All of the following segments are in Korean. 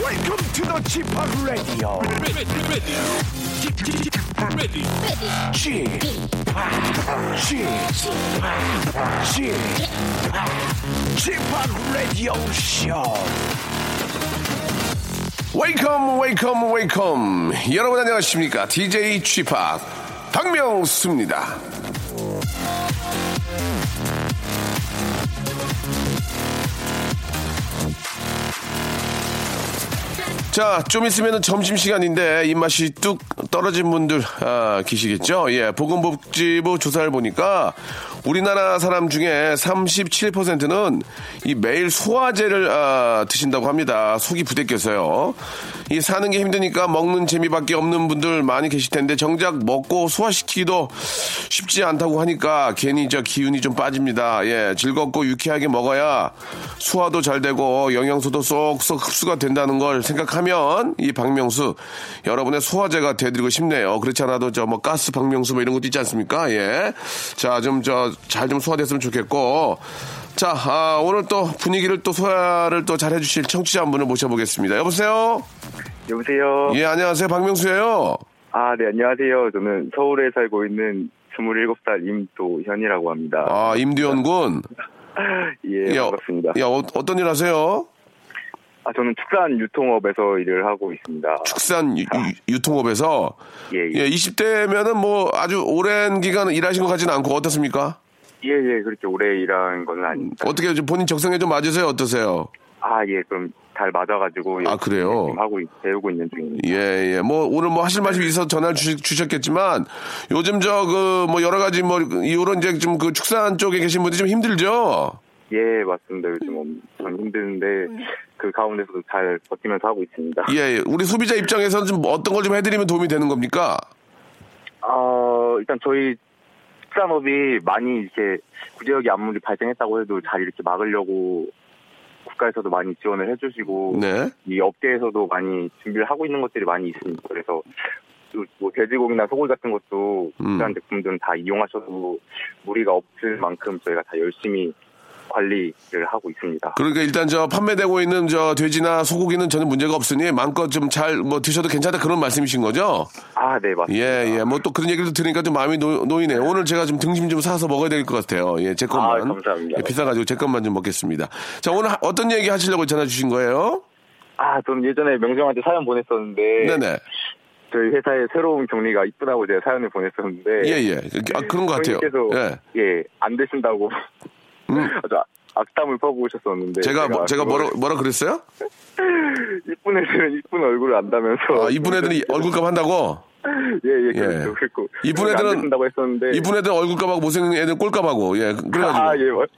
Welcome to the Chip Radio. Chip, Chip, Chip, Radio Show. 웨이컴 웨이컴 웨이컴 여러분 안녕하십니까 DJ 취팍 박명수입니다 자, 좀 있으면 점심시간인데 입맛이 뚝 떨어진 분들 아, 계시겠죠? 예, 보건복지부 조사를 보니까 우리나라 사람 중에 37%는 이 매일 소화제를 아, 드신다고 합니다. 속이 부대껴서요. 이 사는 게 힘드니까 먹는 재미밖에 없는 분들 많이 계실 텐데 정작 먹고 소화시키기도 쉽지 않다고 하니까 괜히 저 기운이 좀 빠집니다. 예, 즐겁고 유쾌하게 먹어야 소화도 잘 되고 영양소도 쏙쏙 흡수가 된다는 걸 생각하면 이 박명수 여러분의 소화제가 되드리고 싶네요. 그렇지 않아도 저 뭐 가스 박명수 뭐 이런 것도 있지 않습니까? 예. 자, 좀 저 잘 좀 소화됐으면 좋겠고. 자, 아, 오늘 또 분위기를 또 소화를 또 잘 해주실 청취자 한 분을 모셔보겠습니다. 여보세요? 여보세요. 예, 안녕하세요. 박명수예요 아, 네, 안녕하세요. 저는 서울에 살고 있는 27살 임도현이라고 합니다. 아, 임두현 군. 예, 야, 반갑습니다. 야, 어, 어떤 일 하세요? 아, 저는 축산 유통업에서 일을 하고 있습니다. 축산 유, 통업에서 예, 예. 예, 20대면은 뭐 아주 오랜 기간 일하신 것 같지는 않고 어떻습니까? 예, 예, 그렇게 오래 일한 건 아닙니다. 어떻게 좀 본인 적성에 좀 맞으세요? 어떠세요? 아, 예, 그럼 잘 맞아가지고. 아, 그래요? 지금 하고, 있- 배우고 있는 중입니다. 예, 예. 뭐, 오늘 뭐 하실 말씀이 있어서 전화를 주셨 겠지만 요즘 저, 그, 뭐, 여러 가지 뭐, 이후로 이제 좀 그 축산 쪽에 계신 분들이 좀 힘들죠? 예, 맞습니다. 요즘 엄청 힘드는데, 그 가운데서도 잘 버티면서 하고 있습니다. 예, 예. 우리 소비자 입장에서는 좀 어떤 걸 좀 해드리면 도움이 되는 겁니까? 어, 일단 저희 축산업이 많이 이렇게 구제역이 아무리 발생했다고 해도 잘 이렇게 막으려고 국가에서도 많이 지원을 해주시고 네. 이 업계에서도 많이 준비를 하고 있는 것들이 많이 있습니다. 그래서 또뭐 돼지고기나 소고기 같은 것도 음. 국산 제품들은 다 이용하셔도 무리가 없을 만큼 저희가 다 열심히 관리를 하고 있습니다. 그러니까 일단 저 판매되고 있는 저 돼지나 소고기는 전혀 문제가 없으니 마음껏 좀 잘 뭐 드셔도 괜찮다 그런 말씀이신 거죠? 아, 네, 맞습니다. 예, 예. 뭐 또 그런 얘기를 들으니까 좀 마음이 놓, 놓이네요. 오늘 제가 좀 등심 좀 사서 먹어야 될 것 같아요. 예, 제 것만. 아, 감사합니다. 예, 비싸가지고 제 것만 좀 먹겠습니다. 자, 오늘 하- 어떤 얘기 하시려고 전화 주신 거예요? 아, 전 예전에 명정한테 사연 보냈었는데 네네. 저희 회사의 새로운 경리가 이쁘다고 제가 사연을 보냈었는데 예, 예. 아, 그런 것 같아요. 께서 예. 예, 안 되신다고 음. 아주 악- 악담을 퍼부으셨었는데 제가, 뭐- 제가 그걸 뭐라, 뭐라 그랬어요? 이쁜 애들은 이쁜 얼굴을 안다면서 아, 이쁜 애들이 얼굴값 한다고? 예예 예. 그렇죠 그리고 이쁜 그걸 안 애들은- 되신다고 했었는데 이쁜 애들 얼굴값하고 못생긴 애들 꼴값하고. 예, 그래가지고. 아예 맞.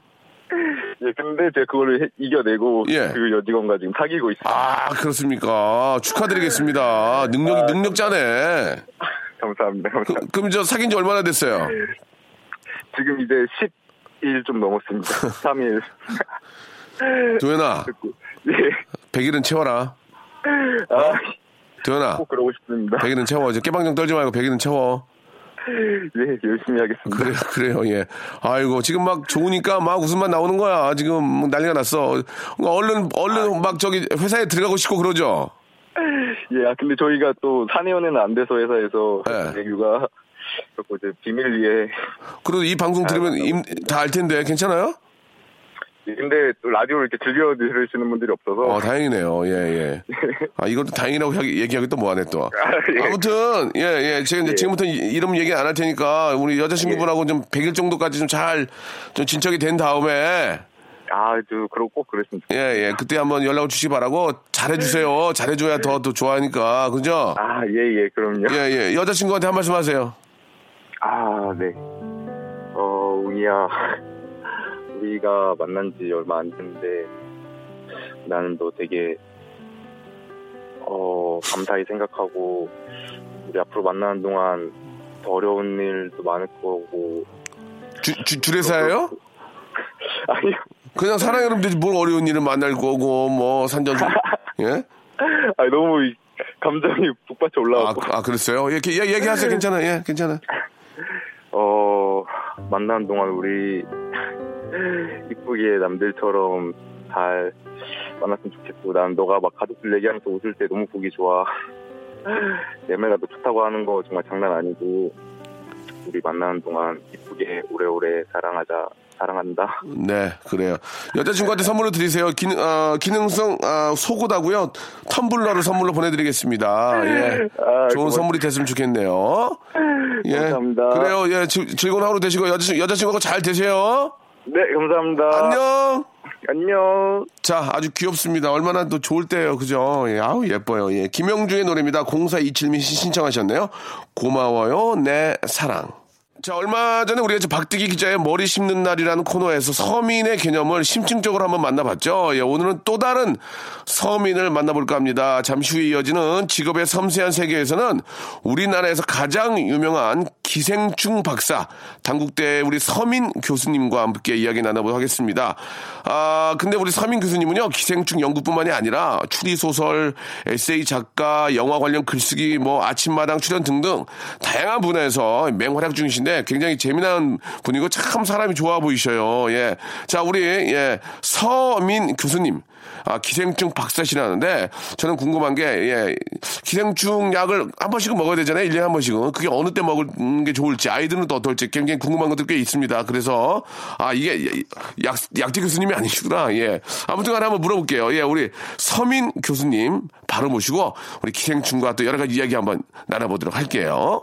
예, 근데 제가 해- 이겨내고 예. 그 여직원과 지금 사귀고 있습니다. 아, 그렇습니까. 축하드리겠습니다. 능력이, 아, 능력자네. 감사합니다. 그, 감사합니다. 그 럼 저 사귄 지 얼마나 됐어요? 지금 이제 10 일 좀 넘었습니다. 3일. 도현아, 예. 100일은 채워라. 아, 도현아, 꼭 그러고 싶습니다. 100일은 채워. 이제 깨방정 떨지 말고 100일은 채워. 예, 열심히 하겠습니다. 그래, 그래요, 예. 아이고, 지금 막 좋으니까 막 웃음만 나오는 거야. 지금 막 난리가 났어. 얼른, 얼른 막 저기 회사에 들어가고 싶고 그러죠? 예, 아, 근데 저희가 또 사내연애는 안 돼서 회사에서 네. 얘기 가 자꾸 이제 비밀리에 그래도 이 방송 들으면 다 알 텐데, 괜찮아요? 예, 근데 또 라디오를 이렇게 즐겨 들으시는 분들이 없어서 어, 다행이네요. 예, 예. 아, 이것도 다행이라고 하기- 얘기하기 또 뭐하네, 또. 예. 아무튼, 예, 예. 제가 이제 예. 지금부터 이- 이름 얘기 안 할 테니까, 우리 여자친구분하고 좀 100일 정도까지 좀 잘, 좀 진척이 된 다음에, 아, 저 그러고 꼭 그랬으면 좋겠어요. 예, 예. 그때 한번 연락을 주시기 바라고, 잘해주세요. 잘해줘야 더, 더 좋아하니까. 그죠? 아, 예, 예, 그럼요. 예, 예. 여자친구한테 한 말씀 하세요. 아, 네. 어, 웅이야. 우리가 만난 지 얼마 안 됐는데 나는 너 되게 어 감사히 생각하고 우리 앞으로 만나는 동안 더 어려운 일도 많을 거고 주, 주, 주례사예요? 아니요 그냥 사랑해면 되지 뭘 어려운 일을 만날 거고 뭐 산전 예? 아니 너무 이 감정이 북받쳐 아, 올라가고 아 그랬어요? 예, 얘기, 얘기하세요. 괜찮아요. 예, 괜찮아요. 어 만나는 동안 우리 이쁘게 남들처럼 잘 만났으면 좋겠고 난 너가 막 가족들 얘기하면서 웃을 때 너무 보기 좋아. 내매가 너 좋다고 하는 거 정말 장난 아니고 우리 만나는 동안 이쁘게 오래오래 사랑하자 사랑한다 네, 그래요. 여자친구한테 선물로 드리세요. 기능, 어, 기능성 아, 속옷하고요. 텀블러를 선물로 보내드리겠습니다. 예. 아, 좋은 고맙- 선물이 됐으면 좋겠네요. 예. 감사합니다. 그래요. 예, 즐, 즐거운 하루 되시고 여자친, 여자친구하고 잘 되세요. 네 감사합니다 안녕. 안녕 자, 아주 귀엽습니다. 얼마나 또 좋을 때예요. 그죠? 예, 아우, 예뻐요. 예. 김영주의 노래입니다. 0427님 신청하셨네요. 고마워요. 내 사랑. 자, 얼마 전에 우리가 박대기 기자의 머리 심는 날이라는 코너에서 서민의 개념을 심층적으로 한번 만나봤죠. 예, 오늘은 또 다른 서민을 만나볼까 합니다. 잠시 후에 이어지는 직업의 섬세한 세계에서는 우리나라에서 가장 유명한 기생충 박사, 당국대 우리 서민 교수님과 함께 이야기 나눠보도록 하겠습니다. 아, 근데 우리 서민 교수님은요, 기생충 연구뿐만이 아니라 추리소설, 에세이 작가, 영화 관련 글쓰기, 뭐 아침마당 출연 등등 다양한 분야에서 맹활약 중이신데 굉장히 재미난 분이고 참 사람이 좋아 보이셔요. 예. 자, 우리, 예, 서민 교수님. 아, 기생충 박사시라는데, 저는 궁금한 게, 예, 기생충 약을 한 번씩은 먹어야 되잖아요. 1년에 한 번씩은. 그게 어느 때 먹는 게 좋을지, 아이들은 또 어떨지 굉장히 궁금한 것들 꽤 있습니다. 그래서, 아, 이게 약, 약재 교수님이 아니시구나. 예. 아무튼 간에 한번 물어볼게요. 예, 우리 서민 교수님 바로 모시고, 우리 기생충과 또 여러 가지 이야기 한번 나눠보도록 할게요.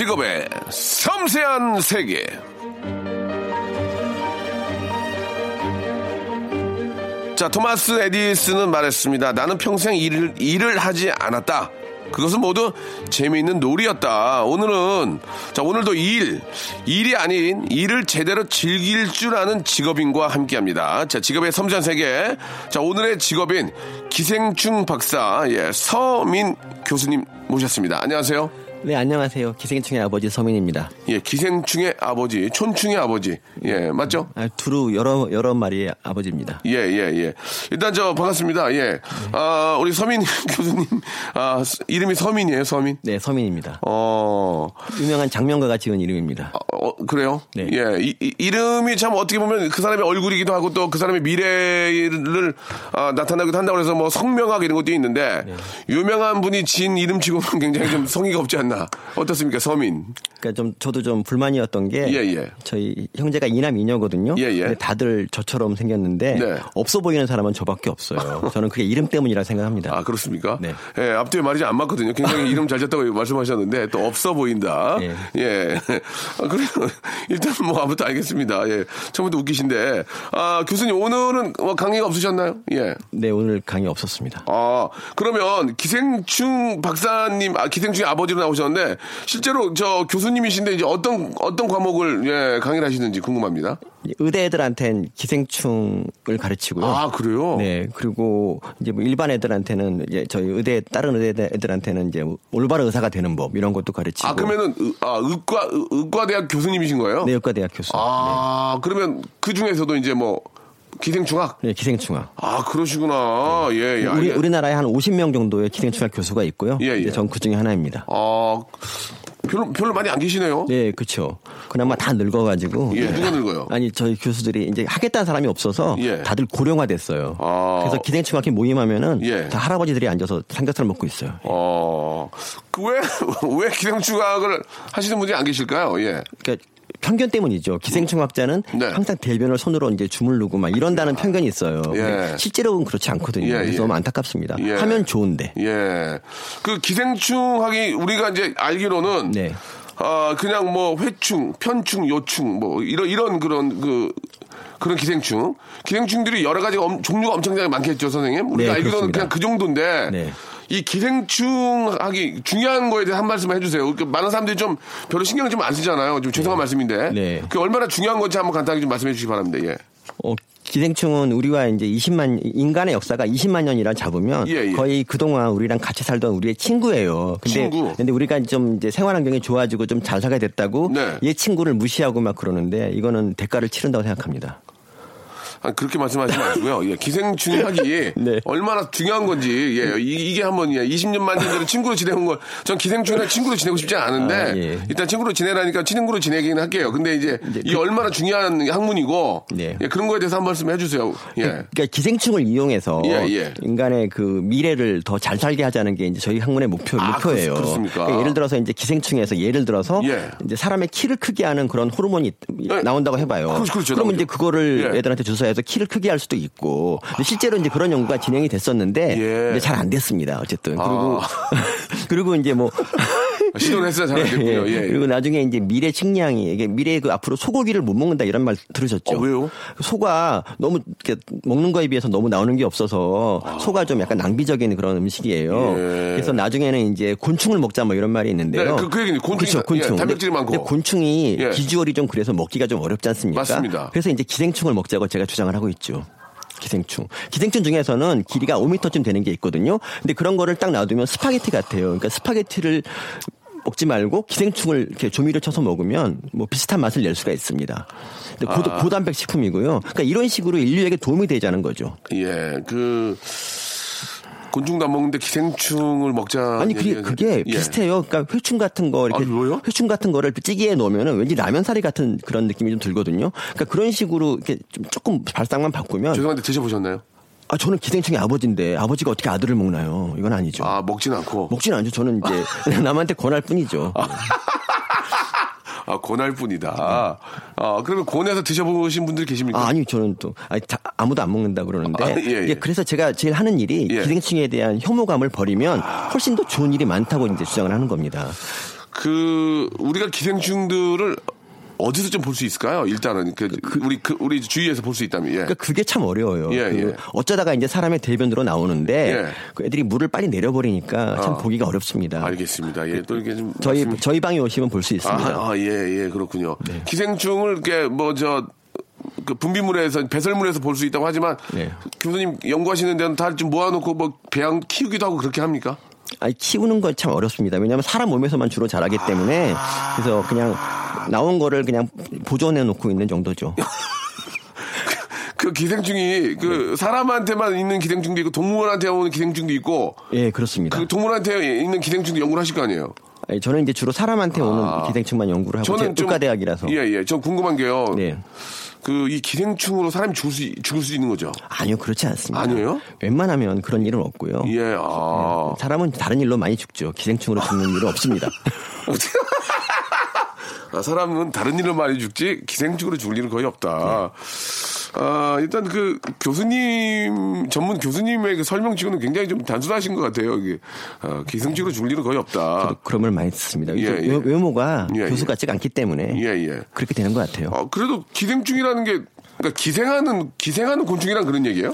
직업의 섬세한 세계. 자, 토마스 에디슨은 말했습니다. 나는 평생 일을, 일을 하지 않았다. 그것은 모두 재미있는 놀이였다. 오늘은, 자, 오늘도 일, 일이 아닌 일을 제대로 즐길 줄 아는 직업인과 함께 합니다. 자, 직업의 섬세한 세계. 자, 오늘의 직업인 기생충 박사, 예, 서민 교수님 모셨습니다. 안녕하세요. 네, 안녕하세요. 기생충의 아버지 서민입니다. 예, 기생충의 아버지, 촌충의 아버지. 예, 맞죠? 아, 두루 여러 여러 마리의 아버지입니다. 예, 예, 예. 일단 저 반갑습니다. 예. 아, 우리 서민 교수님, 아, 스- 이름이 서민이에요, 서민? 네, 서민입니다. 어, 유명한 장면가가 지은 이름입니다. 어, 그래요? 네. 예, 이, 이- 이름이 참 어떻게 보면 그 사람의 얼굴이기도 하고 또 그 사람의 미래를 아, 나타나기도 한다고 해서 뭐 성명학 이런 것도 있는데 네. 유명한 분이 지은 이름치고는 굉장히 좀 성의가 없지 않나. 어떻습니까, 서민? 그러니까 좀 저도 좀 불만이었던 게 예, 예. 저희 형제가 이남 이녀거든요. 예, 예. 근데 다들 저처럼 생겼는데 네. 없어 보이는 사람은 저밖에 없어요. 저는 그게 이름 때문이라 생각합니다. 아, 그렇습니까? 네. 예, 앞뒤에 말이 안 맞거든요. 굉장히 이름 잘 졌다고 말씀하셨는데 또 없어 보인다. 예. 예. 아, 그래요. 일단 뭐 아무튼 알겠습니다. 예. 처음부터 웃기신데. 아, 교수님 오늘은 뭐 강의가 없으셨나요? 예. 네, 오늘 강의 없었습니다. 아, 그러면 기생충 박사님, 아, 기생충의 아버지로 나오셨 는데, 실제로 저 교수님이신데, 이제 어떤, 어떤 과목을, 예, 강의를 하시는지 궁금합니다. 의대 애들한테는 기생충을 가르치고요. 아, 그래요? 네, 그리고 이제 뭐 일반 애들한테는 이제 저희 의대 다른 의대 애들한테는 이제 올바른 의사가 되는 법 이런 것도 가르치고. 아, 그러면은, 의- 아, 의과, 의- 의과대학 교수님이신 거예요? 내의과대학 교수. 아, 그러면 그 중에서도 이제 뭐, 기생충학? 네, 기생충학. 아, 그러시구나. 예, 예. 우리 알겠- 우리나라에 한 50명 정도의 기생충학 교수가 있고요. 예, 예. 전 그 중에 하나입니다. 아, 별로, 별로 많이 안 계시네요. 네, 그렇죠. 그나마 다 늙어가지고. 예, 네. 누가 늙어요? 아니 저희 교수들이 이제 하겠다는 사람이 없어서 예. 다들 고령화됐어요. 아. 그래서 기생충학회 모임하면은 예. 다 할아버지들이 앉아서 삼겹살 먹고 있어요. 어, 그그 왜, 왜 기생충학을 하시는 분들이 안 계실까요? 예. 그러니까 편견 때문이죠. 기생충 학자는 네. 항상 대변을 손으로 이제 주물르고 막 이런다는 편견이 있어요. 예. 실제로는 그렇지 않거든요. 예, 그래서 예. 너무 안타깝습니다. 예. 하면 좋은데. 예. 그 기생충학이 우리가 이제 알기로는 네. 아 그냥 뭐 회충, 편충, 요충 뭐 이런 이런 그런 그 그런 기생충. 기생충들이 여러 가지 엄- 종류가 엄청나게 많겠죠, 선생님. 우리가 네, 알기로는 그렇습니다. 그냥 그 정도인데 네. 이 기생충학이 중요한 거에 대해 한 말씀 해주세요. 그 많은 사람들이 좀 별로 신경을 좀 안 쓰잖아요. 좀 죄송한 말씀인데. 네. 그 얼마나 중요한 건지 한번 간단하게 좀 말씀해 주시기 바랍니다. 예. 어, 기생충은 우리와 이제 20만 인간의 역사가 20만 년이라 잡으면 예, 예. 거의 그동안 우리랑 같이 살던 우리의 친구예요. 근데 친구. 근데 우리가 좀 이제 생활 환경이 좋아지고 좀 잘 살게 됐다고 네. 얘 친구를 무시하고 막 그러는데 이거는 대가를 치른다고 생각합니다. 아, 그렇게 말씀하지 마시고요. 예, 기생충학이 네. 얼마나 중요한 건지, 예, 이, 게 한번, 예, 20년만 전에 친구로 지내온 걸, 전 기생충이랑 친구로 지내고 싶지 않은데, 아, 예. 일단 친구로 지내라니까 친구로 지내긴 할게요. 근데 이제, 이게 얼마나 중요한 학문이고, 네. 예, 그런 거에 대해서 한 말씀 해주세요. 예. 그러니까 기생충을 이용해서 예, 예. 인간의 그 미래를 더 잘 살게 하자는 게 이제 저희 학문의 목표 아, 목표예요. 그렇-? 그러니까 예를 들어서 이제 기생충에서 예를 들어서 예. 이제 사람의 키를 크게 하는 그런 호르몬이 예. 나온다고 해봐요. 그렇죠, 그렇죠, 그러면 나오죠. 이제 그거를 예. 애들한테 주사해 서 키를 크게 할 수도 있고 실제로 이제 그런 연구가 진행이 됐었는데 예. 잘안 됐습니다. 어쨌든 그리고 아. 그리고 이제 뭐 시도를 했어요. 잘안 됐군요. 예, 예. 그리고 나중에 이제 미래 식량이 이게 미래 그 앞으로 소고기를 못 먹는다 이런 말 들으셨죠? 어, 왜요? 소가 너무 이렇게 먹는 거에 비해서 너무 나오는 게 없어서 소가 좀 약간 낭비적인 그런 음식이에요. 예. 그래서 나중에는 이제 곤충을 먹자 뭐 이런 말이 있는데요. 네, 그- 그 얘기는 곤충이 그렇죠, 다- 예, 단백질이 많고. 근데 곤충이 예. 비주얼이 좀 그래서 먹기가 좀 어렵지 않습니까? 맞습니다. 그래서 이제 기생충을 먹자고 제가 주장을 하고 있죠. 기생충. 기생충 중에서는 길이가 5m쯤 되는 게 있거든요. 근데 그런 거를 딱 놔두면 스파게티 같아요. 그러니까 스파게티를 먹지 말고 기생충을 이렇게 조미료 쳐서 먹으면 뭐 비슷한 맛을 낼 수가 있습니다. 근데 고, 아. 고단백 식품이고요. 그러니까 이런 식으로 인류에게 도움이 되자는 거죠. 예, 그, 곤충도 안 먹는데 기생충을 먹자. 아니 그게, 그게 예. 비슷해요. 그러니까 회충 같은 거 이렇게 아? 회충 같은 거를 찌개에 넣으면은 왠지 라면사리 같은 그런 느낌이 좀 들거든요. 그러니까 그런 식으로 이렇게 좀 조금 발상만 바꾸면 죄송한데 드셔보셨나요? 아 저는 기생충의 아버지인데 아버지가 어떻게 아들을 먹나요? 이건 아니죠. 아, 먹진 않고. 먹지는 않죠. 저는 이제 남한테 권할 뿐이죠. 아, 권할 뿐이다. 아, 그러면 권해서 드셔보신 분들이 계십니까? 아, 아니 저는 또 아니, 다- 아무도 안 먹는다 그러는데 아, 예, 예. 예, 그래서 제가 제일 하는 일이 예. 기생충에 대한 혐오감을 버리면 훨씬 더 좋은 일이 많다고 이제 주장을 하는 겁니다. 그, 우리가 기생충들을 어디서 좀 볼 수 있을까요? 일단은. 그, 우리, 그, 우리 주위에서 볼 수 있다면, 예. 그러니까 그게 참 어려워요. 예, 그 예. 어쩌다가 이제 사람의 대변으로 나오는데 예. 그 애들이 물을 빨리 내려버리니까 참 아. 보기가 어렵습니다. 알겠습니다. 예, 또 이렇게 좀. 저희 말씀- 저희 방에 오시면 볼 수 있습니다. 네. 아, 아, 예, 예, 그렇군요. 기생충을 이렇게 뭐, 저, 그 분비물에서 배설물에서 볼 수 있다고 하지만 네. 교수님 연구하시는 데는 다 좀 모아놓고 뭐 배양 키우기도 하고 그렇게 합니까? 아니 키우는 건 참 어렵습니다. 왜냐하면 사람 몸에서만 주로 자라기 때문에 그래서 그냥 나온 거를 그냥 보존해 놓고 있는 정도죠. 그 기생충이 그 사람한테만 있는 기생충도 있고 동물한테 오는 기생충도 있고 예, 그렇습니다. 그 동물한테 있는 기생충도 연구를 하실 거 아니에요? 아니, 저는 이제 주로 사람한테 오는 기생충만 연구를 하고 제가 의과대학이라서 예, 예. 전 궁금한 게요. 네. 그이 기생충으로 사람이 죽을 수 죽을 수 있는 거죠? 아니요 그렇지 않습니다. 아니에요? 웬만하면 그런 일은 없고요. 예. 아. 사람은 다른 일로 많이 죽죠. 기생충으로 죽는 일은 없습니다. 아, 사람은 다른 일로 많이 죽지 기생충으로 죽을 일은 거의 없다. 아, 일단 그 교수님 전문 교수님의 그 설명 치고는 굉장히 좀 단순하신 것 같아요. 이게 아, 기생충으로 죽을 일은 거의 없다. 그런 말 많이 듣습니다. 예, 예. 외- 외모가 예, 교수 예. 같지가 않기 때문에 예, 예. 그렇게 되는 것 같아요. 아, 그래도 기생충이라는 게 그러니까 기생하는 기생하는 곤충이란 그런 얘기예요?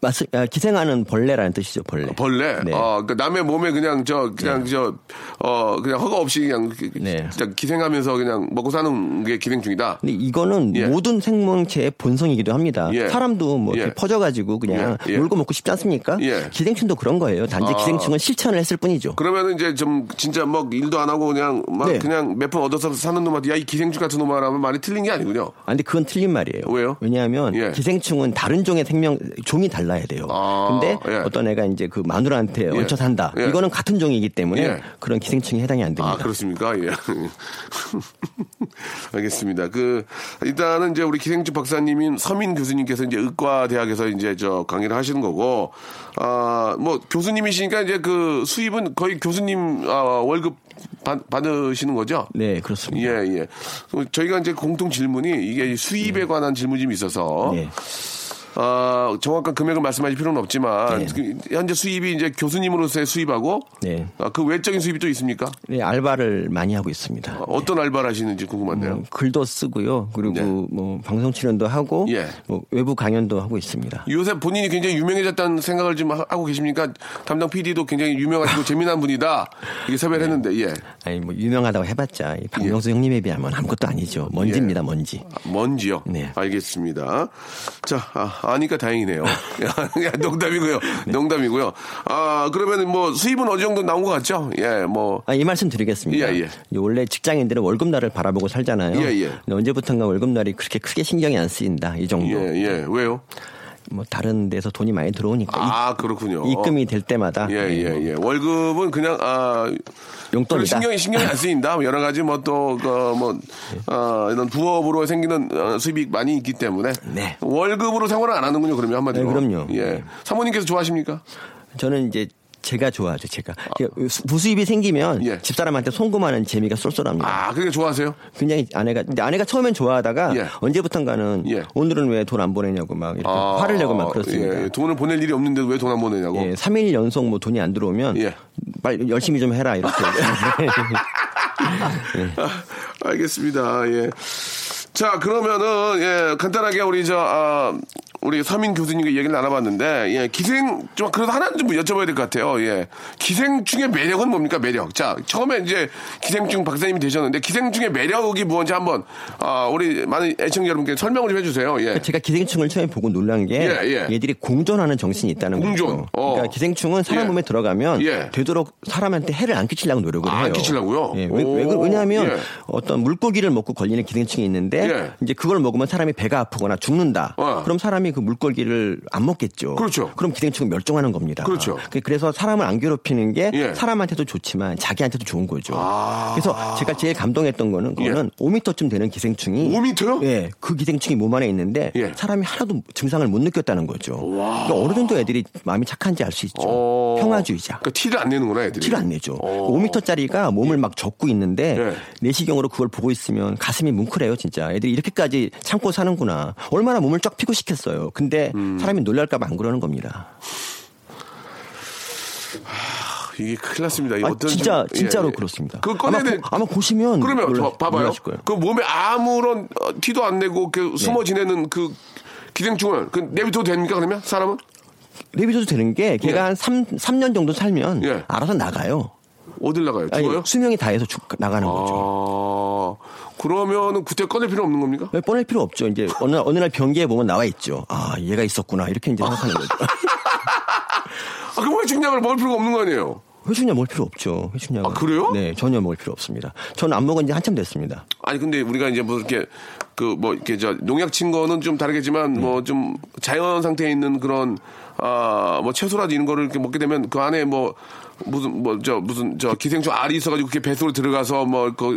맞습, 아, 기생하는 벌레라는 뜻이죠. 벌레. 벌레. 네. 아, 그러니까 남의 몸에 그냥 저 그냥 저어 그냥 허가 없이 그냥 그- 네. 그냥 기생하면서 그냥 먹고 사는 게 기생충이다. 근데 이거는 예. 모든 생명체의 본성이기도 합니다. 예. 사람도 뭐 이렇게 예. 퍼져가지고 그냥 예. 예. 놀고 먹고 싶지 않습니까? 예. 기생충도 그런 거예요. 단지 아. 기생충은 실천을 했을 뿐이죠. 그러면은 이제 좀 진짜 막 일도 안 하고 그냥 막 네. 그냥 몇 푼 얻어서 사는 놈한테 야 이 기생충 같은 놈아 하면 말이 틀린 게 아니군요. 아, 근데 그건 틀린 말이에요. 왜요? 왜냐하면 예. 기생충은 다른 종의 생명 종이 달라야 돼요. 아, 근데 예. 어떤 애가 이제 그 마누라한테 예. 얹혀 산다. 예. 이거는 같은 종이기 때문에 예. 그런 기생충에 해당이 안 됩니다. 아, 그렇습니까? 예. 알겠습니다. 그, 일단은 이제 우리 기생충 박사님인 서민 교수님께서 이제 의과 대학에서 이제 저 강의를 하시는 거고, 아, 뭐 교수님이시니까 이제 그 수입은 거의 교수님 아, 월급 받, 받으시는 거죠? 네, 그렇습니다. 예, 예. 저희가 이제 공통 질문이 이게 수입에 관한 질문이 좀 있어서, 네. 아, 정확한 금액을 말씀하실 필요는 없지만, 네. 그 현재 수입이 이제 교수님으로서의 수입하고, 네. 아, 그 외적인 수입이 또 있습니까? 네, 알바를 많이 하고 있습니다. 어 떤 알바를 하시는지 궁금한데요. 음, 글도 쓰고요. 그리고 네. 뭐 방송 출연도 하고 예. 뭐 외부 강연도 하고 있습니다. 요새 본인이 굉장히 유명해졌다는 생각을 좀 하- 하고 계십니까? 담당 PD도 굉장히 유명하시고 재미난 분이다. 이게 섭외를 했는데, 예. 아니 뭐 유명하다고 해봤자 이 박명수 형님에 비하면 아무것도 아니죠. 먼지입니다, 먼지. 먼지요? 네. 알겠습니다. 자, 아, 아니까 다행이네요. 야, 농담이고요. 농담이고요. 아, 그러면 뭐 수입은 어느 정도 나온 것 같죠? 예, 뭐. 아, 이 말씀 드리겠습니다. 예, 예. 원래 직장인들은 월급날을 바라보고 살잖아요. 예, 예. 언제부턴가 월급날이 그렇게 크게 신경이 안 쓰인다. 이 정도. 예, 예. 왜요? 뭐 다른 데서 돈이 많이 들어오니까 아, 그렇군요. 입, 금이 될 때마다 예, 예, 예, 뭐 예. 월급은 그냥, 아, 용돈이다. 신경이, 신경이 안 쓰인다. 여러 가지 뭐 또, 그, 뭐, 어, 이런 부업으로 생기는 어, 수입이 많이 있기 때문에. 네. 월급으로 생활을 안 하는군요, 그러면 한마디로. 네, 그럼요. 예. 사모님께서 좋아하십니까? 저는 이제 제가 좋아하죠, 제가. 부수입이 생기면 예. 집사람한테 송금하는 재미가 쏠쏠합니다. 아, 그게 좋아하세요? 굉장히 아내가 근데 아내가 처음엔 좋아하다가 예. 언제부턴가는 예. 오늘은 왜 돈 안 보내냐고 막 이렇게 아, 화를 내고 막 그렇습니다. 예, 돈을 보낼 일이 없는데 왜 돈 안 보내냐고. 예, 3일 연속 뭐 돈이 안 들어오면 예. 빨리 열심히 좀 해라 이렇게. 아, 알겠습니다. 예. 자, 그러면은, 예, 간단하게 우리 저, 아, 우리 서민 교수님과 얘기를 나눠봤는데, 예, 기생, 좀, 그래도 하나 좀 여쭤봐야 될 것 같아요. 예. 기생충의 매력은 뭡니까, 매력? 자, 처음에 이제 기생충 박사님이 되셨는데, 기생충의 매력이 뭔지 한 번, 아, 우리 많은 애청자 여러분께 설명을 좀 해주세요. 예. 제가 기생충을 처음에 보고 놀란 게 예, 예. 얘들이 공존하는 정신이 있다는 공존. 거죠. 어. 그러니까 기생충은 사람 예. 몸에 들어가면 예. 되도록 사람한테 해를 안 끼치려고 노력을 아, 해요. 안 끼치려고요? 예, 왜, 오. 왜, 그- 왜냐하면 예. 어떤 물고기를 먹고 걸리는 기생충이 있는데 예. 이제 그걸 먹으면 사람이 배가 아프거나 죽는다. 어. 그럼 사람이 그 물고기를 안 먹겠죠. 그렇죠. 그럼 기생충은 멸종하는 겁니다. 그렇죠. 그- 그래서 사람을 안 괴롭히는 게 예. 사람한테도 좋지만 자기한테도 좋은 거죠. 아. 그래서 제가 제일 감동했던 거는 그거는 5m쯤 되는 기생충이 5m요? 예, 그 기생충이 몸 안에 있는데 예. 사람이 하나도 증상을 못 느꼈다는 거죠. 그러니까 어느 정도 애들이 마음이 착한지 알 수 있죠. 어. 평화주의자. 그러니까 티를 안 내는구나, 애들이. 티를 안 내죠. 어. 5m짜리가 몸을 막 젓고 있는데 예. 내시경으로 그걸 보고 있으면 가슴이 뭉클해요, 진짜. 애들이 이렇게까지 참고 사는구나. 얼마나 몸을 쫙 피고 시켰어요. 근데 음. 사람이 놀랄까봐 안 그러는 겁니다. 이게 큰일 났습니다. 이게 아, 어떤 진짜 좀- 진짜로 예, 예. 그렇습니다. 그거 꺼내야 아마, 돼. 아마 보시면 그러면 놀라- 저 봐봐요. 그 몸에 아무런 어, 티도 안 내고 그 네. 숨어 지내는 그 기생충을 그 내비둬도 됩니까 그러면 사람은 레비줘도 되는 게 걔가 예. 한 3, 삼년 정도 살면 예. 알아서 나가요. 어딜 나가요? 아니, 죽어요? 수명이 다해서 죽, 나가는 거죠. 아 그러면은 그때 꺼낼 필요 없는 겁니까? 왜 뻔할 필요 없죠. 이제 어느, 어느 날 변기에 보면 나와 있죠. 아, 얘가 있었구나. 이렇게 이제 생각하는 거죠. 아 그럼 왜 중약을 먹을 필요가 없는 거 아니에요? 회춘약 먹을 필요 없죠. 회춘약. 아, 그래요? 네, 전혀 먹을 필요 없습니다. 저는 안 먹은 지 한참 됐습니다. 아니 근데 우리가 이제 뭐 이렇게 그 뭐 이렇게 저 농약 친 거는 좀 다르겠지만 네. 뭐좀 자연 상태에 있는 그런 아 뭐 채소라든지 이런 거를 이렇게 먹게 되면 그 안에 뭐 무슨 뭐 저 무슨 저 기생충 알이 있어가지고 그게 뱃속으로 들어가서 뭐 거,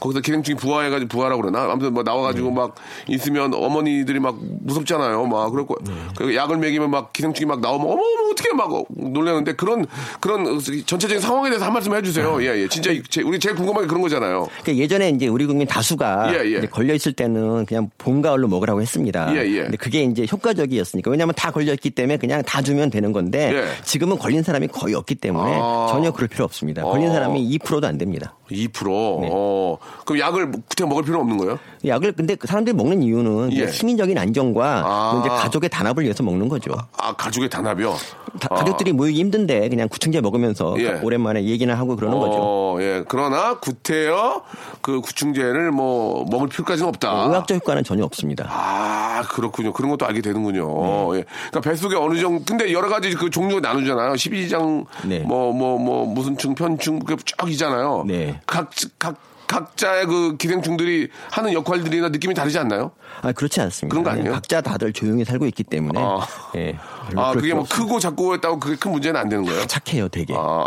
거기서 기생충이 부화해가지고 부화라고 그러나 아무튼 뭐 나와가지고 네. 막 있으면 어머니들이 막 무섭잖아요 막 그렇고 네. 그 약을 먹이면 막 기생충이 막 나오면 어머 어머 어떻게 막 놀라는데 그런 그런 전체적인 상황에 대해서 한 말씀 해주세요 예예 진짜 제- 우리 제일 궁금한 게 그런 거잖아요 그러니까 예전에 이제 우리 국민 다수가 예, 예. 걸려 있을 때는 그냥 봄 가을로 먹으라고 했습니다. 예, 예. 근데 그게 이제 효과적이었으니까 왜냐하면 다 걸려 있기 때문에 그냥 다 주면 되는 건데 예. 지금은 걸린 사람이 거의 없기 때문에 아. 전혀 그럴 필요 없습니다. 걸린 어. 사람이 2%도 안 됩니다. 2%. 어. 그럼 약을 그때 먹을 필요는 없는 거예요? 약을 근데 그 사람들이 먹는 이유는 예. 그냥 시민적인 안정과 아. 또 이제 가족의 단합을 위해서 먹는 거죠. 아, 가족의 단합이요? 다- 아. 가족들이 모이기 힘든데 그냥 구충제 먹으면서 예. 오랜만에 얘기나 하고 그러는 거죠. 어, 예. 그러나 구태여 그 구충제를 뭐 먹을 필요까지는 없다. 의학적 효과는 전혀 없습니다. 아, 그렇군요. 그런 것도 알게 되는군요. 예. 그러니까 뱃속에 어느 정도, 근데 여러 가지 그 종류가 나누잖아요. 12장, 네. 뭐, 뭐, 뭐, 무슨 충, 편충, 그쫙 있잖아요. 네. 각, 각 각자의 그 기생충들이 하는 역할들이나 느낌이 다르지 않나요? 아 그렇지 않습니다. 그런 거 아니에요? 각자 다들 조용히 살고 있기 때문에. 아. 예. 아, 그게 게 뭐. 크고 작고 했다고 그게 큰 문제는 안 되는 거예요? 착해요, 되게. 아.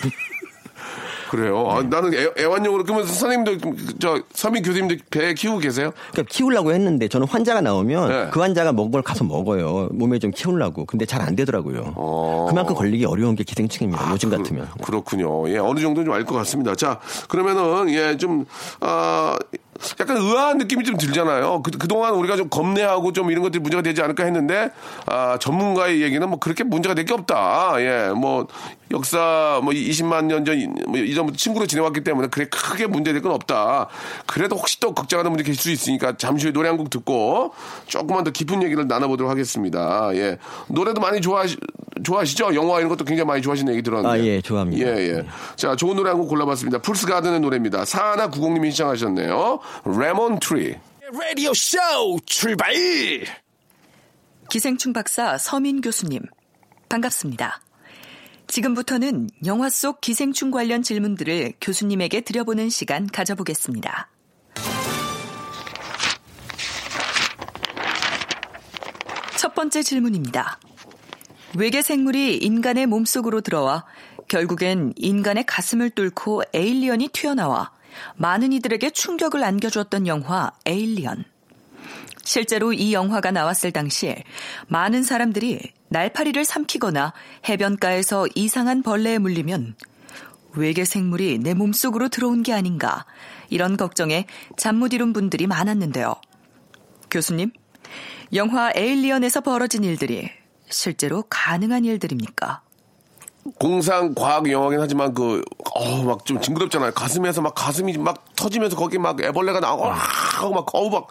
그래요. 아, 나는 애, 애완용으로 그러면 선생님도 저 서민 교수님도 배 키우고 계세요? 그러니까 키우려고 했는데 저는 환자가 나오면 네. 그 환자가 먹을 걸 가서 먹어요. 몸에 좀 키우려고. 근데 잘 안 되더라고요. 어. 그만큼 걸리기 어려운 게 기생충입니다. 요즘 같으면. 그, 렇군요 예, 어느 정도는 좀 알 것 같습니다. 자, 그러면은, 예, 좀, 아, 약간 의아한 느낌이 좀 들잖아요. 그, 그동안 우리가 좀 겁내하고 좀 이런 것들이 문제가 되지 않을까 했는데, 아, 전문가의 얘기는 뭐 그렇게 문제가 될 게 없다. 예, 뭐, 역사 뭐 20만 년 전, 뭐 이전부터 친구로 지내왔기 때문에 그래 크게 문제될 건 없다. 그래도 혹시 또 걱정하는 분들이 계실 수 있으니까 잠시 후에 노래 한 곡 듣고 조금만 더 깊은 얘기를 나눠보도록 하겠습니다. 예. 노래도 많이 좋아하시, 좋아하시죠? 영화 이런 것도 굉장히 많이 좋아하시는 얘기 들었는데. 아, 예, 좋아합니다. 예, 예. 자, 좋은 노래 한 곡 골라봤습니다. 풀스 가든의 노래입니다. 사하나 구공님이 신청하셨네요. Lemon Tree. 라디오 쇼 출발! 기생충 박사 서민 교수님, 반갑습니다. 지금부터는 영화 속 기생충 관련 질문들을 교수님에게 드려보는 시간 가져보겠습니다. 첫 번째 질문입니다. 외계 생물이 인간의 몸속으로 들어와 결국엔 인간의 가슴을 뚫고 에일리언이 튀어나와 많은 이들에게 충격을 안겨주었던 영화 에일리언. 실제로 이 영화가 나왔을 당시 많은 사람들이 날파리를 삼키거나 해변가에서 이상한 벌레에 물리면 외계 생물이 내 몸속으로 들어온 게 아닌가 이런 걱정에 잠 못 이룬 분들이 많았는데요. 교수님, 영화 에일리언에서 벌어진 일들이 실제로 가능한 일들입니까? 공상 과학 영화긴 하지만 그, 어우, 막좀 징그럽잖아요. 가슴에서 막 가슴이 막 터지면서 거기 막 애벌레가 나오고, 와 하고 막, 어우, 막,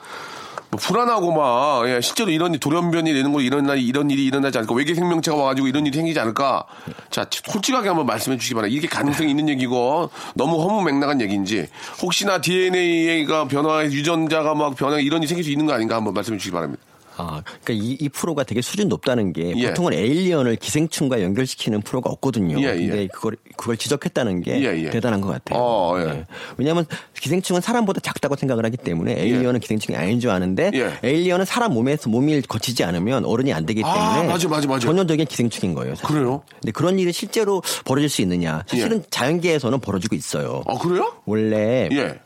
뭐 불안하고 막, 예, 실제로 이런 일, 돌연변이 되는 거 이런 날, 이런 일이 일어나지 않을까. 외계 생명체가 와가지고 이런 일이 생기지 않을까. 자, 솔직하게 한번 말씀해 주시기 바랍니다. 이게 가능성이 있는 얘기고, 너무 허무맹랑한 얘기인지, 혹시나 DNA가 변화해, 유전자가 막 변화, 이런 일이 생길 수 있는 거 아닌가 한번 말씀해 주시기 바랍니다. 아, 그러니까 이, 이 프로가 되게 수준 높다는 게 예. 보통은 에일리언을 기생충과 연결시키는 프로가 없거든요. 예, 예. 근데 그걸 그걸 지적했다는 게 예, 예. 대단한 것 같아요. 어, 예. 왜냐하면 기생충은 사람보다 작다고 생각을 하기 때문에 에일리언은 기생충이 아닌 줄 아는데 예. 에일리언은 사람 몸에서 몸이 거치지 않으면 어른이 안 되기 때문에 아, 맞아, 맞아, 맞아. 전형적인 기생충인 거예요. 사실. 그래요? 근데 그런 일이 실제로 벌어질 수 있느냐? 사실은 예. 자연계에서는 벌어지고 있어요. 아, 그래요? 원래 예.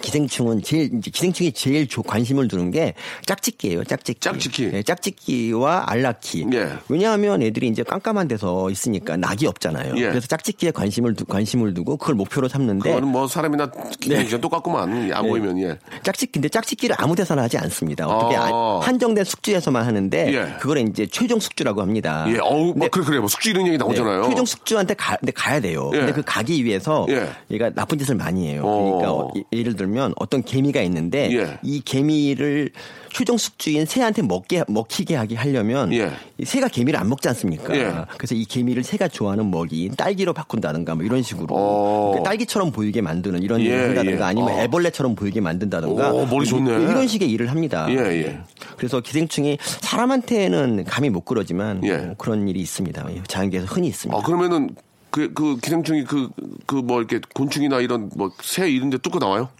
기생충은 제일 기생충이 제일 조- 관심을 두는 게 짝짓기예요. 짝짓기. 짝짓기. 네, 짝짓기와 알라키. 예. 왜냐하면 애들이 이제 깜깜한 데서 있으니까 낙이 없잖아요. 예. 그래서 짝짓기에 관심을 두, 관심을 두고 그걸 목표로 삼는데 그거는 뭐 사람이나 기 생충 똑같구만. 안 네. 보이면, 예. 짝짓기인데 짝짓기를 아무 데서나 하지 않습니다. 어떻게 아. 아- 한정된 숙주에서만 하는데 예. 그걸 이제 최종 숙주라고 합니다. 예, 어우, 근데 막 그래, 그래. 뭐 숙주 이런 얘기 나오잖아요. 네, 최종 숙주한테 가, 근데 가야 돼요. 예. 근데 그 가기 위해서 예. 얘가 나쁜 짓을 많이 해요. 어. 그러니까 어, 예- 예를 들면 어떤 개미가 있는데 예. 이 개미를 최종 숙주인 새한테 먹게 먹히게 하게 하려면 예. 이 새가 개미를 안 먹지 않습니까? 예. 그래서 이 개미를 새가 좋아하는 먹이 딸기로 바꾼다든가 뭐 이런 식으로 어. 그러니까 딸기처럼 보이게 만드는 이런 예, 일을 한다든가 예. 아니면 어. 애벌레처럼 보이게 만든다든가 오, 머리 좋네. 이- 이런 식의 일을 합니다. 예, 예. 그래서 기생충이 사람한테는 감히 못 그러지만 예. 뭐 그런 일이 있습니다. 자연계에서 흔히 있습니다. 아, 그러면은, 그, 그 기생충이 그, 그 뭐 이렇게 곤충이나 이런 뭐 새 이런 데 뚫고 나와요?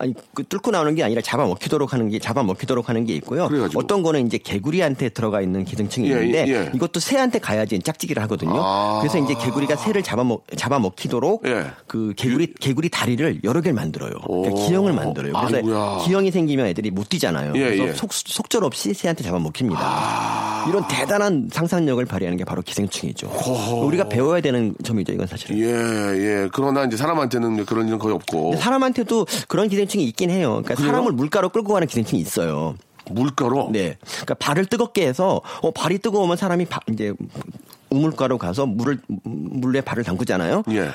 아니 그 뚫고 나오는 게 아니라 잡아먹히도록 하는 게 잡아먹히도록 하는 게 있고요. 그래가지고. 어떤 거는 이제 개구리한테 들어가 있는 기생충이 예, 있는데 예. 이것도 새한테 가야지 짝짓기를 하거든요. 아. 그래서 이제 개구리가 새를 잡아먹 잡아먹히도록 예. 그 개구리 개구리 다리를 여러 개를 만들어요. 그러니까 오. 기형을 만들어요. 그래서 아이고야. 기형이 생기면 애들이 못 뛰잖아요. 예, 그래서 예. 아. 속, 속절없이 새한테 잡아먹힙니다. 이런 대단한 상상력을 발휘하는 게 바로 기생충이죠. 우리가 배워야 되는 점이죠. 이건 사실은. 예, 예. 그러나 이제 사람한테는 그런 일은 거의 없고. 사람한테도 그런 기생충이 있긴 해요. 그러니까 사람을 물가로 끌고 가는 기생충이 있어요. 물가로? 네. 그러니까 발을 뜨겁게 해서 어 발이 뜨거우면 사람이 바- 이제 우물가로 가서 물을 물에 발을 담그잖아요. 예.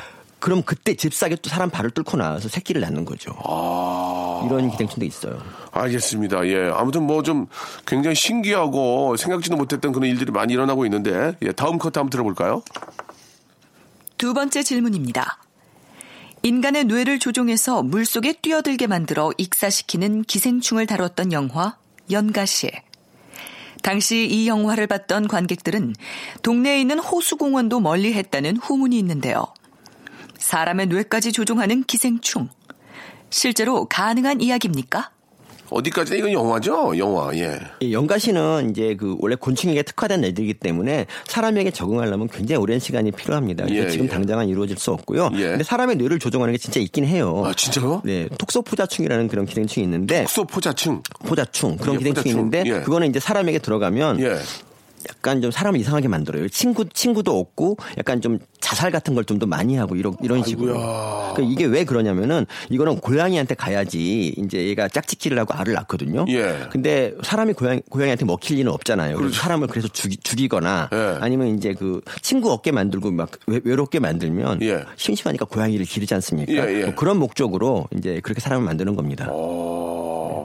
그럼 그때 잽싸게 또 사람 발을 뚫고 나와서 새끼를 낳는 거죠. 아. 이런 기생충도 있어요. 알겠습니다. 예. 아무튼 뭐 좀 굉장히 신기하고 생각지도 못했던 그런 일들이 많이 일어나고 있는데, 예. 다음 커트 한번 들어볼까요? 두 번째 질문입니다. 인간의 뇌를 조종해서 물 속에 뛰어들게 만들어 익사시키는 기생충을 다뤘던 영화 연가시. 당시 이 영화를 봤던 관객들은 동네에 있는 호수공원도 멀리 했다는 후문이 있는데요. 사람의 뇌까지 조종하는 기생충. 실제로 가능한 이야기입니까? 어디까지 이건 영화죠? 영화. 예. 이 연가시는 이제 그 원래 곤충에게 특화된 애들이기 때문에 사람에게 적응하려면 굉장히 오랜 시간이 필요합니다. 예, 지금 예. 당장은 이루어질 수 없고요. 예. 근데 사람의 뇌를 조종하는 게 진짜 있긴 해요. 아, 진짜요? 네, 톡소포자충이라는 그런 기생충이 있는데 수포자층. 포자충 그런 예, 기생충이 포자충. 있는데 예. 그거는 이제 사람에게 들어가면 예. 약간 좀 사람을 이상하게 만들어요. 친구 친구도 없고 약간 좀 자살 같은 걸 좀 더 많이 하고 이런 이런 식으로. 그러니까 이게 왜 그러냐면은 이거는 고양이한테 가야지 이제 얘가 짝짓기를 하고 알을 낳거든요. 예. 근데 사람이 고양 고양이한테 먹힐 리는 없잖아요. 그래서 사람을 그래서 죽이, 죽이거나 예. 아니면 이제 그 친구 없게 만들고 막 외, 외롭게 만들면 예. 심심하니까 고양이를 기르지 않습니까? 예, 예. 뭐 그런 목적으로 이제 그렇게 사람을 만드는 겁니다.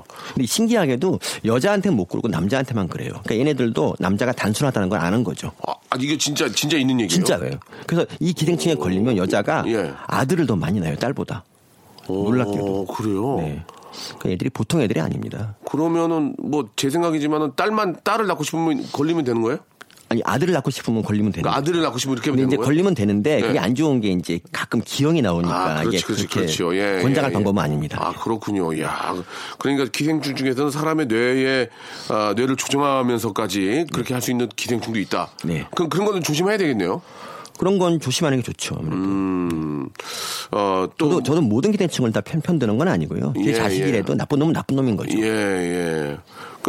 어. 근데 신기하게도 여자한테는 못 그러고 남자한테만 그래요. 그러니까 얘네들도 남자가 단순하다는 걸 아는 거죠. 아, 아, 이게 진짜 진짜 있는 얘기예요? 진짜예요. 그래서 이 기생충에 걸리면 여자가 예. 아들을 더 많이 낳아요, 딸보다. 놀랍게도. 어, 그래요. 네. 그 애들이 보통 애들이 아닙니다. 그러면은 뭐 제 생각이지만은 딸만 딸을 낳고 싶으면 걸리면 되는 거예요? 아니 아들을 낳고 싶으면 걸리면 되는 그러니까. 아들을 낳고 싶으면 이렇게 되는 이제 거예요? 걸리면 되는데 그게 네. 안 좋은 게 이제 가끔 기형이 나오니까 아, 그렇지, 그렇지, 그렇죠. 예, 권장할 예, 예. 방법은 아닙니다. 아, 그렇군요. 야, 그러니까 기생충 중에서는 사람의 뇌에 아, 뇌를 조종하면서까지 그렇게 할 수 있는 기생충도 있다. 네. 그럼 그런 거는 조심해야 되겠네요. 그런 건 조심하는 게 좋죠. 아무래도. 음, 어, 또 저도 저도 모든 기생충을 다 편, 편드는 건 아니고요. 제 예, 자식이라도 나쁜 놈은 나쁜 놈인 거죠. 예, 예.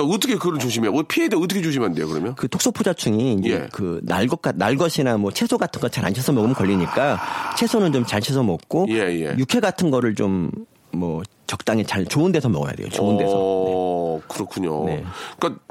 그러니까 어떻게 그걸 조심해요? 뭐 피해 돼 어떻게 조심하면 돼요, 그러면? 그 톡소포자충이 이제 예. 그 날것 같- 날것이나 뭐 채소 같은 거 잘 안 채서 먹으면 걸리니까 채소는 좀 잘 채서 먹고 예, 예. 육회 같은 거를 좀 뭐 적당히 잘 좋은 데서 먹어야 돼요. 좋은 데서. 어, 그렇군요. 네. 그러니까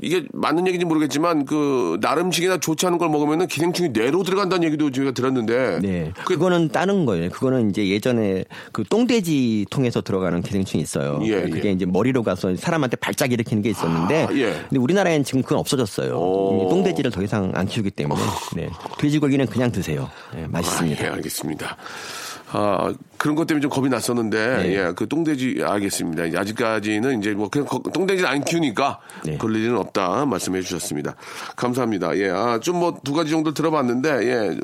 이게 맞는 얘기인지 모르겠지만 그 나름식이나 좋지 않은 걸 먹으면은 기생충이 뇌로 들어간다는 얘기도 제가 들었는데 네. 그- 그거는 다른 거예요. 그거는 이제 예전에 그 똥돼지 통해서 들어가는 기생충이 있어요. 예, 그게 예. 이제 머리로 가서 사람한테 발작 일으키는 게 있었는데 아, 예. 근데 우리나라에는 지금 그건 없어졌어요. 오. 똥돼지를 더 이상 안 키우기 때문에 네. 돼지고기는 그냥 드세요. 네, 맛있습니다. 아, 예, 알겠습니다. 아, 그런 것 때문에 좀 겁이 났었는데, 네. 예, 그 똥돼지 알겠습니다. 아직까지는 이제 뭐 그냥 거- 똥돼지는 안 키우니까 네. 그럴 일은 없다 말씀해 주셨습니다. 감사합니다. 예, 아, 좀 뭐 두 가지 정도 들어봤는데, 예,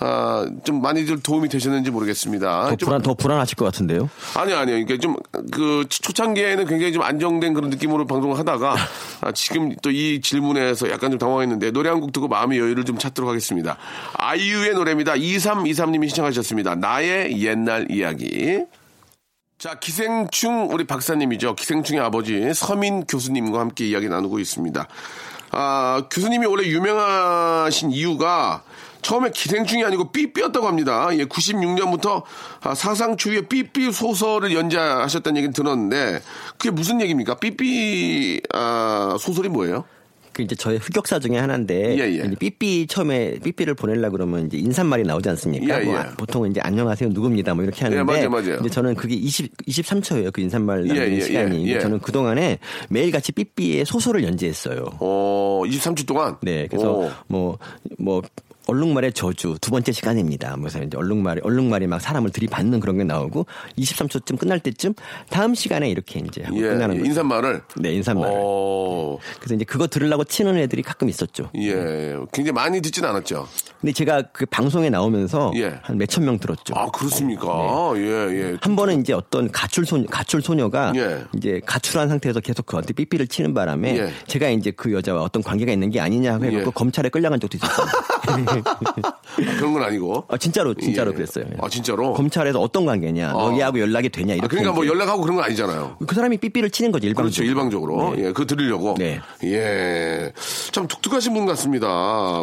아, 좀 많이들 도움이 되셨는지 모르겠습니다. 더 좀- 불안 더 불안하실 것 같은데요. 아니요, 아니요. 그러니까 좀, 그, 초창기에는 굉장히 좀 안정된 그런 느낌으로 방송을 하다가, 아, 지금 또 이 질문에서 약간 좀 당황했는데, 노래 한 곡 듣고 마음의 여유를 좀 찾도록 하겠습니다. 아이유의 노래입니다. 2323님이 신청하셨습니다. 나의 옛날 이야기. 자, 기생충, 우리 박사님이죠. 기생충의 아버지, 서민 교수님과 함께 이야기 나누고 있습니다. 아, 교수님이 원래 유명하신 이유가 처음에 기생충이 아니고 삐삐였다고 합니다. 예, 96년부터 아, 사상추위의 삐삐 소설을 연재하셨다는 얘기는 들었는데, 그게 무슨 얘기입니까? 삐삐, 아, 소설이 뭐예요? 그 이제 저의 흑역사 중에 하나인데 예, 예. 삐삐 처음에 삐삐를 보내려 그러면 이제 인사말이 나오지 않습니까? 예, 뭐 예. 아, 보통은 이제 안녕하세요 누굽니다 뭐 이렇게 하는데 맞아요, 맞아요. 이제 저는 그게 20 23초예요 그 인사말 남기는 예, 예, 시간이. 예, 예. 저는 그 동안에 매일 같이 삐삐의 소설을 연재했어요. 어, 23주 동안? 네, 그래서 오. 뭐뭐 얼룩말의 저주 두 번째 시간입니다. 그래서 이제 얼룩말이 얼룩말이 막 사람을 들이받는 그런 게 나오고 23초쯤 끝날 때쯤 다음 시간에 이렇게 이제 하고 예, 끝나는 예. 인사말을? 네, 인사말을. 어, 그래서 이제 그거 들으려고 치는 애들이 가끔 있었죠. 예, 굉장히 많이 듣진 않았죠. 근데 제가 그 방송에 나오면서 예. 한 몇천 명 들었죠. 아, 그렇습니까? 예, 예. 한 번은 이제 어떤 가출 소녀, 가출 소녀가 예. 이제 가출한 상태에서 계속 그한테 삐삐를 치는 바람에 예. 제가 이제 그 여자와 어떤 관계가 있는 게 아니냐 해갖고 예. 검찰에 끌려간 적도 있었어요. 아, 그런 건 아니고. 아, 진짜로 진짜로 예. 그랬어요. 아, 진짜로? 검찰에서 어떤 관계냐, 너 아. 얘하고 연락이 되냐 이렇게. 아, 그러니까 뭐 연락하고 그런 건 아니잖아요. 그 사람이 삐삐를 치는 거죠 일방적으로. 그렇죠, 일방적으로. 네. 예, 그거 들으려고. 네. 예. 참 독특하신 분 같습니다.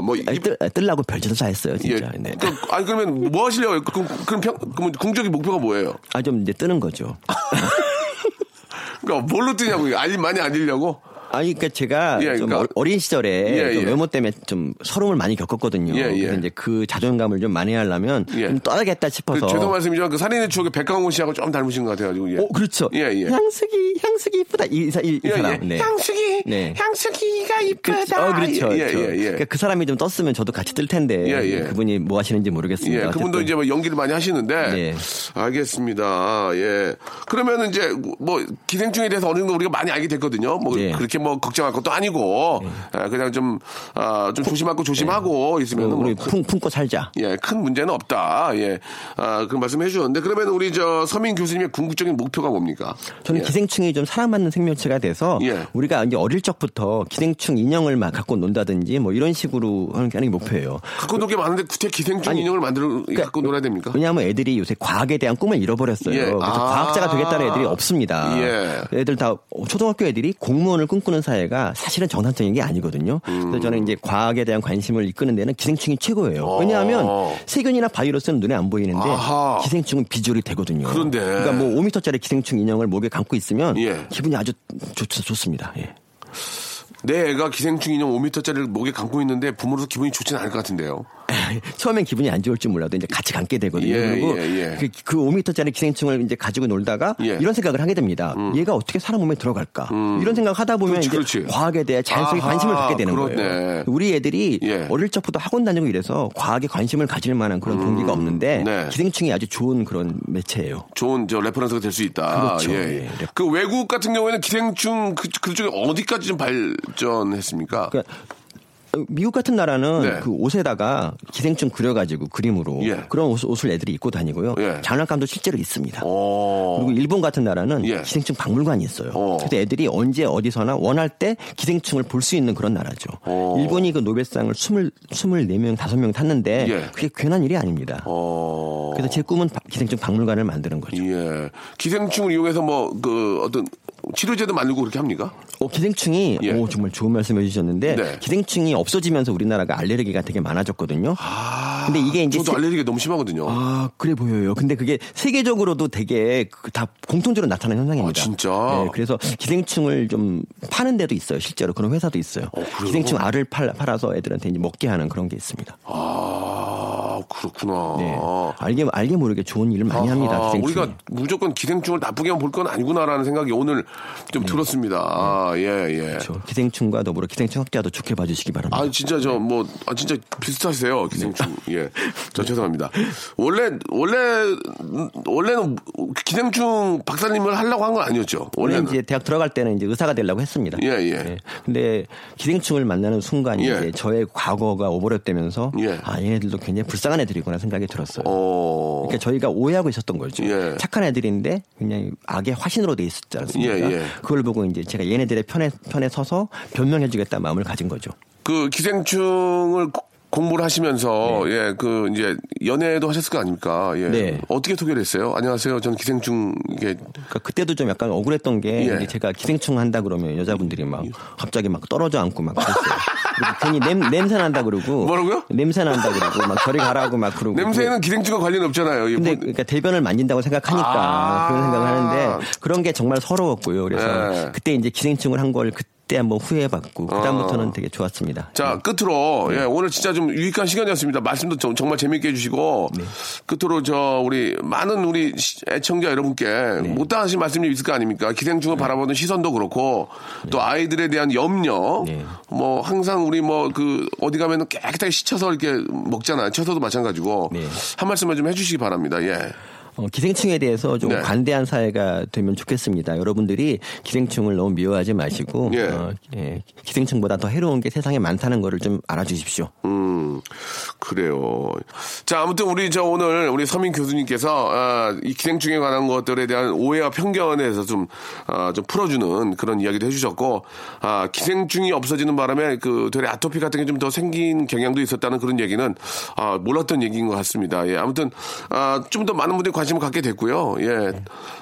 뭐, 아니, 이- 뜰, 뜰라고 별짓을 다 했어요 예. 진짜. 네. 그, 아니, 그러면 뭐 하시려고, 그럼, 그럼 평, 그럼 궁적인 목표가 뭐예요? 아 좀 이제 뜨는 거죠. 그러니까 뭘로 뜨냐고, 알, 많이 알리려고? 아니, 그러니까 제가 예, 좀 그러니까- 어- 어린 시절에 예, 좀 예. 외모 때문에 좀 서름을 많이 겪었거든요. 예, 예. 그래서 이제 그 자존감을 좀 많이 하려면 예. 좀 떠야겠다 그 싶어서. 죄송 말씀이지만 그 살인의 추억에 백강훈 씨하고 좀 닮으신 것 같아가지고. 예. 어, 그렇죠. 예, 예. 향수기, 향수기 이쁘다. 이, 사- 이, 이 예, 사람. 예. 네. 향수기, 네. 향수기가 그, 이쁘다. 어, 그렇죠. 예, 그렇죠. 예, 예. 그러니까 그 사람이 좀 떴으면 저도 같이 뜰 텐데. 예, 예. 그분이 뭐 하시는지 모르겠습니다. 예, 그분도 어쨌든. 이제 뭐 연기를 많이 하시는데. 예. 알겠습니다. 예. 그러면 이제 뭐 기생충에 대해서 어느 정도 우리가 많이 알게 됐거든요. 뭐 예. 그렇게 뭐 걱정할 것도 아니고 예, 그냥 좀, 아, 좀 조심하고 조심하고 있으면 어, 뭐 우리 큰- 품, 품고 살자. 예, 큰 문제는 없다. 예. 아, 그런 말씀 해 주셨는데, 그러면 우리 저 서민 교수님의 궁극적인 목표가 뭡니까? 저는 예. 기생충이 좀 사랑받는 생명체가 돼서 예. 우리가 이제 어릴 적부터 기생충 인형을 막 갖고 논다든지 뭐 이런 식으로 하는 게 목표예요. 갖고 놀게 많은데 구태 기생충 아니, 인형을 만들어 갖고 놀아야 됩니까? 왜냐하면 애들이 요새 과학에 대한 꿈을 잃어버렸어요. 예. 그래서 아. 과학자가 되겠다는 애들이 없습니다. 예. 애들 다 초등학교 애들이 공무원을 꿈 꾸는 사회가 사실은 정상적인 게 아니거든요. 음. 그래서 저는 이제 과학에 대한 관심을 이끄는 데는 기생충이 최고예요. 어. 왜냐하면 세균이나 바이러스는 눈에 안 보이는데 아하. 기생충은 비주얼이 되거든요. 그런데. 그러니까 뭐 5m짜리 기생충 인형을 목에 감고 있으면 예. 기분이 아주 좋, 좋습니다. 예. 내 애가 기생충 인형 5m짜리를 목에 감고 있는데 부모로서 기분이 좋지는 않을 것 같은데요. 처음엔 기분이 안 좋을지 몰라도 이제 같이 감게 되거든요. 예, 그리고 예, 예. 그, 그 5m짜리 기생충을 이제 가지고 놀다가 예. 음. 이런 생각을 하게 됩니다. 얘가 어떻게 사람 몸에 들어갈까? 이런 생각 하다 보면 그렇지, 이제 그렇지. 과학에 대해 자연스럽게 아하, 관심을 갖게 되는 그렇네. 거예요. 우리 애들이 예. 어릴 적부터 학원 다니고 이래서 과학에 관심을 가질 만한 그런 동기가 없는데 네. 기생충이 아주 좋은 그런 매체예요. 좋은 저 reference가 될 수 있다. 그렇죠. 예. 예. 그 외국 같은 경우에는 기생충 그, 그쪽에 어디까지 좀 발전했습니까? 그러니까 미국 같은 나라는 네. 그 옷에다가 기생충 그려가지고 그림으로 예. 그런 옷, 옷을 애들이 입고 다니고요. 예. 장난감도 실제로 있습니다. 어. 그리고 일본 같은 나라는 예. 기생충 박물관이 있어요. 어. 그래서 애들이 언제 어디서나 원할 때 기생충을 볼 수 있는 그런 나라죠. 어. 일본이 그 노벨상을 20, 24명, 5명 탔는데 예. 그게 괜한 일이 아닙니다. 어. 그래서 제 꿈은 바- 기생충 박물관을 만드는 거죠. 예. 기생충을 이용해서 뭐 그 어떤 치료제도 만들고 그렇게 합니까? 어, 기생충이 예. 오, 정말 좋은 말씀 해 주셨는데 네. 기생충이 없어지면서 우리나라가 알레르기가 되게 많아졌거든요. 근데 이게 이제 저도 세- 알레르기가 너무 심하거든요. 아, 그래 보여요. 근데 그게 세계적으로도 되게 그다 공통적으로 나타나는 현상입니다. 아, 진짜? 네, 그래서 기생충을 좀 파는 데도 있어요. 실제로 그런 회사도 있어요. 그래요? 기생충 알을 팔, 팔아서 애들한테 이제 먹게 하는 그런 게 있습니다. 아, 그렇구나. 네. 알게 알게 모르게 좋은 일을 많이 합니다. 아하, 기생충이. 우리가 무조건 기생충을 나쁘게만 볼 건 아니구나라는 생각이 오늘 좀 들었습니다. 아, 예, 예. 네. 그렇죠. 기생충과 더불어 기생충 학자도 좋게 봐주시기 바랍니다. 아, 진짜 저 뭐, 아, 진짜 비슷하세요, 기생충. 네. 예. 저 죄송합니다. 원래, 원래, 원래는 기생충 박사님을 하려고 한 건 아니었죠. 원래. 이제 대학 들어갈 때는 이제 의사가 되려고 했습니다. 예, 예. 네. 근데 기생충을 만나는 순간 예. 이제 저의 과거가 오버랩되면서 예. 아 얘네들도 굉장히 불쌍한 애들 이구나 생각이 들었어요. 어. 그러니까 저희가 오해하고 있었던 거죠. 예. 착한 애들인데 그냥 악의 화신으로 돼 있었지 않습니까? 예, 예. 그걸 보고 이제 제가 얘네들의 편에 편에 서서 변명해주겠다 마음을 가진 거죠. 그 기생충을 고- 공부를 하시면서 네. 예 그 이제 연애도 하셨을 거 아닙니까? 예. 네. 어떻게 소개를 했어요? 안녕하세요. 저는 기생충 이게 그러니까 그때도 좀 약간 억울했던 게 예. 제가 기생충 한다 그러면 여자분들이 막 갑자기 막 떨어져 앉고 막 그랬어요. 괜히 냄, 냄새 난다 그러고 뭐라고요? 냄새 난다 그러고 막 저리 가라고 막 그러고 냄새는 기생충과 관련이 없잖아요. 근데 뭐- 그러니까 대변을 만진다고 생각하니까 아. 그런 생각을 하는데 그런 게 정말 서러웠고요. 그래서 네. 그때 이제 기생충을 한 걸 그때 한번 후회해봤고 아. 그다음부터는 되게 좋았습니다. 자, 끝으로, 예, 오늘 진짜 좀 유익한 시간이었습니다. 말씀도 정, 말 재밌게 해주시고, 네. 끝으로 저, 우리, 많은 우리 시- 애청자 여러분께 네. 못다하신 말씀이 있을 거 아닙니까? 기생충을 바라보는 시선도 그렇고, 또 아이들에 대한 염려, 네. 뭐, 항상 우리 뭐, 그, 어디 가면 깨끗하게 씻혀서 이렇게 먹잖아요. 쳐서도 마찬가지고, 네. 한 말씀만 좀 해주시기 바랍니다. 예. 어, 기생충에 대해서 좀 네. 관대한 사회가 되면 좋겠습니다. 여러분들이 기생충을 너무 미워하지 마시고 예. 어, 예, 기생충보다 더 해로운 게 세상에 많다는 거를 좀 알아주십시오. 음, 그래요. 자, 아무튼 우리 저 오늘 우리 서민 교수님께서 아, 이 기생충에 관한 것들에 대한 오해와 편견에 대해서 좀, 아, 좀 풀어주는 그런 이야기도 해주셨고, 아, 기생충이 없어지는 바람에 그 되레 아토피 같은 게 좀 더 생긴 경향도 있었다는 그런 얘기는 아, 몰랐던 얘기인 것 같습니다. 예, 아무튼 아, 좀 더 많은 분들이 관심 을 갖게 됐고요. 예,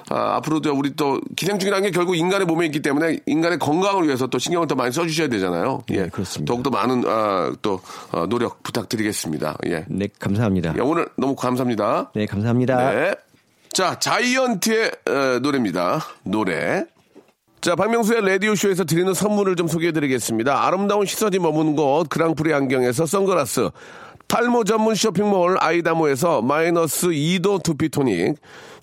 아, 앞으로도 우리 또 기생충이라는 게 결국 인간의 몸에 있기 때문에 인간의 건강을 위해서 또 신경을 더 많이 써주셔야 되잖아요. 예, 네, 그렇습니다. 더욱더 많은 아, 또 어, 노력 부탁드리겠습니다. 예. 네, 감사합니다. 예, 오늘 너무 감사합니다. 네, 감사합니다. 네. 자, 자이언트의 어, 노래입니다. 노래. 자, 박명수의 라디오쇼에서 드리는 선물을 좀 소개해 드리겠습니다. 아름다운 시선이 머무는 곳, 그랑프리 안경에서 선글라스. 탈모 전문 쇼핑몰 아이다모에서 마이너스 2도 두피토닉.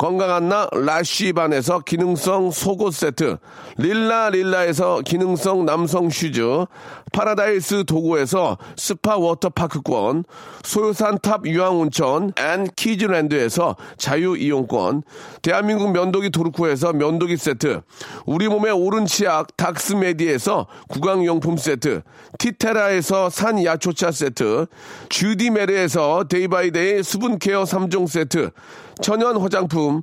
건강한 나 라쉬반에서 기능성 속옷 세트, 릴라 릴라에서 기능성 남성 슈즈, 파라다이스 도구에서 스파 워터파크권, 소요산 탑 유황온천 and 키즈랜드에서 자유이용권, 대한민국 면도기 도르코에서 면도기 세트, 우리 몸의 오른 치약 닥스메디에서 구강용품 세트, 티테라에서 산야초차 세트, 주디메르에서 데이바이데이 수분케어 3종 세트, 천연 화장품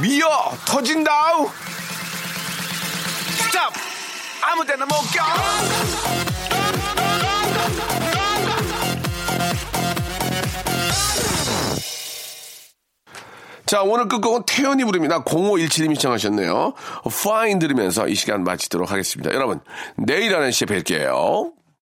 미어 터진다우 스탑 아무 데나 못 가. 자, 오늘 끝곡은 태연이 부릅니다. 0517님이 시청하셨네요. 파인 들으면서 이 시간 마치도록 하겠습니다. 여러분, 내일 하는 시에 뵐게요.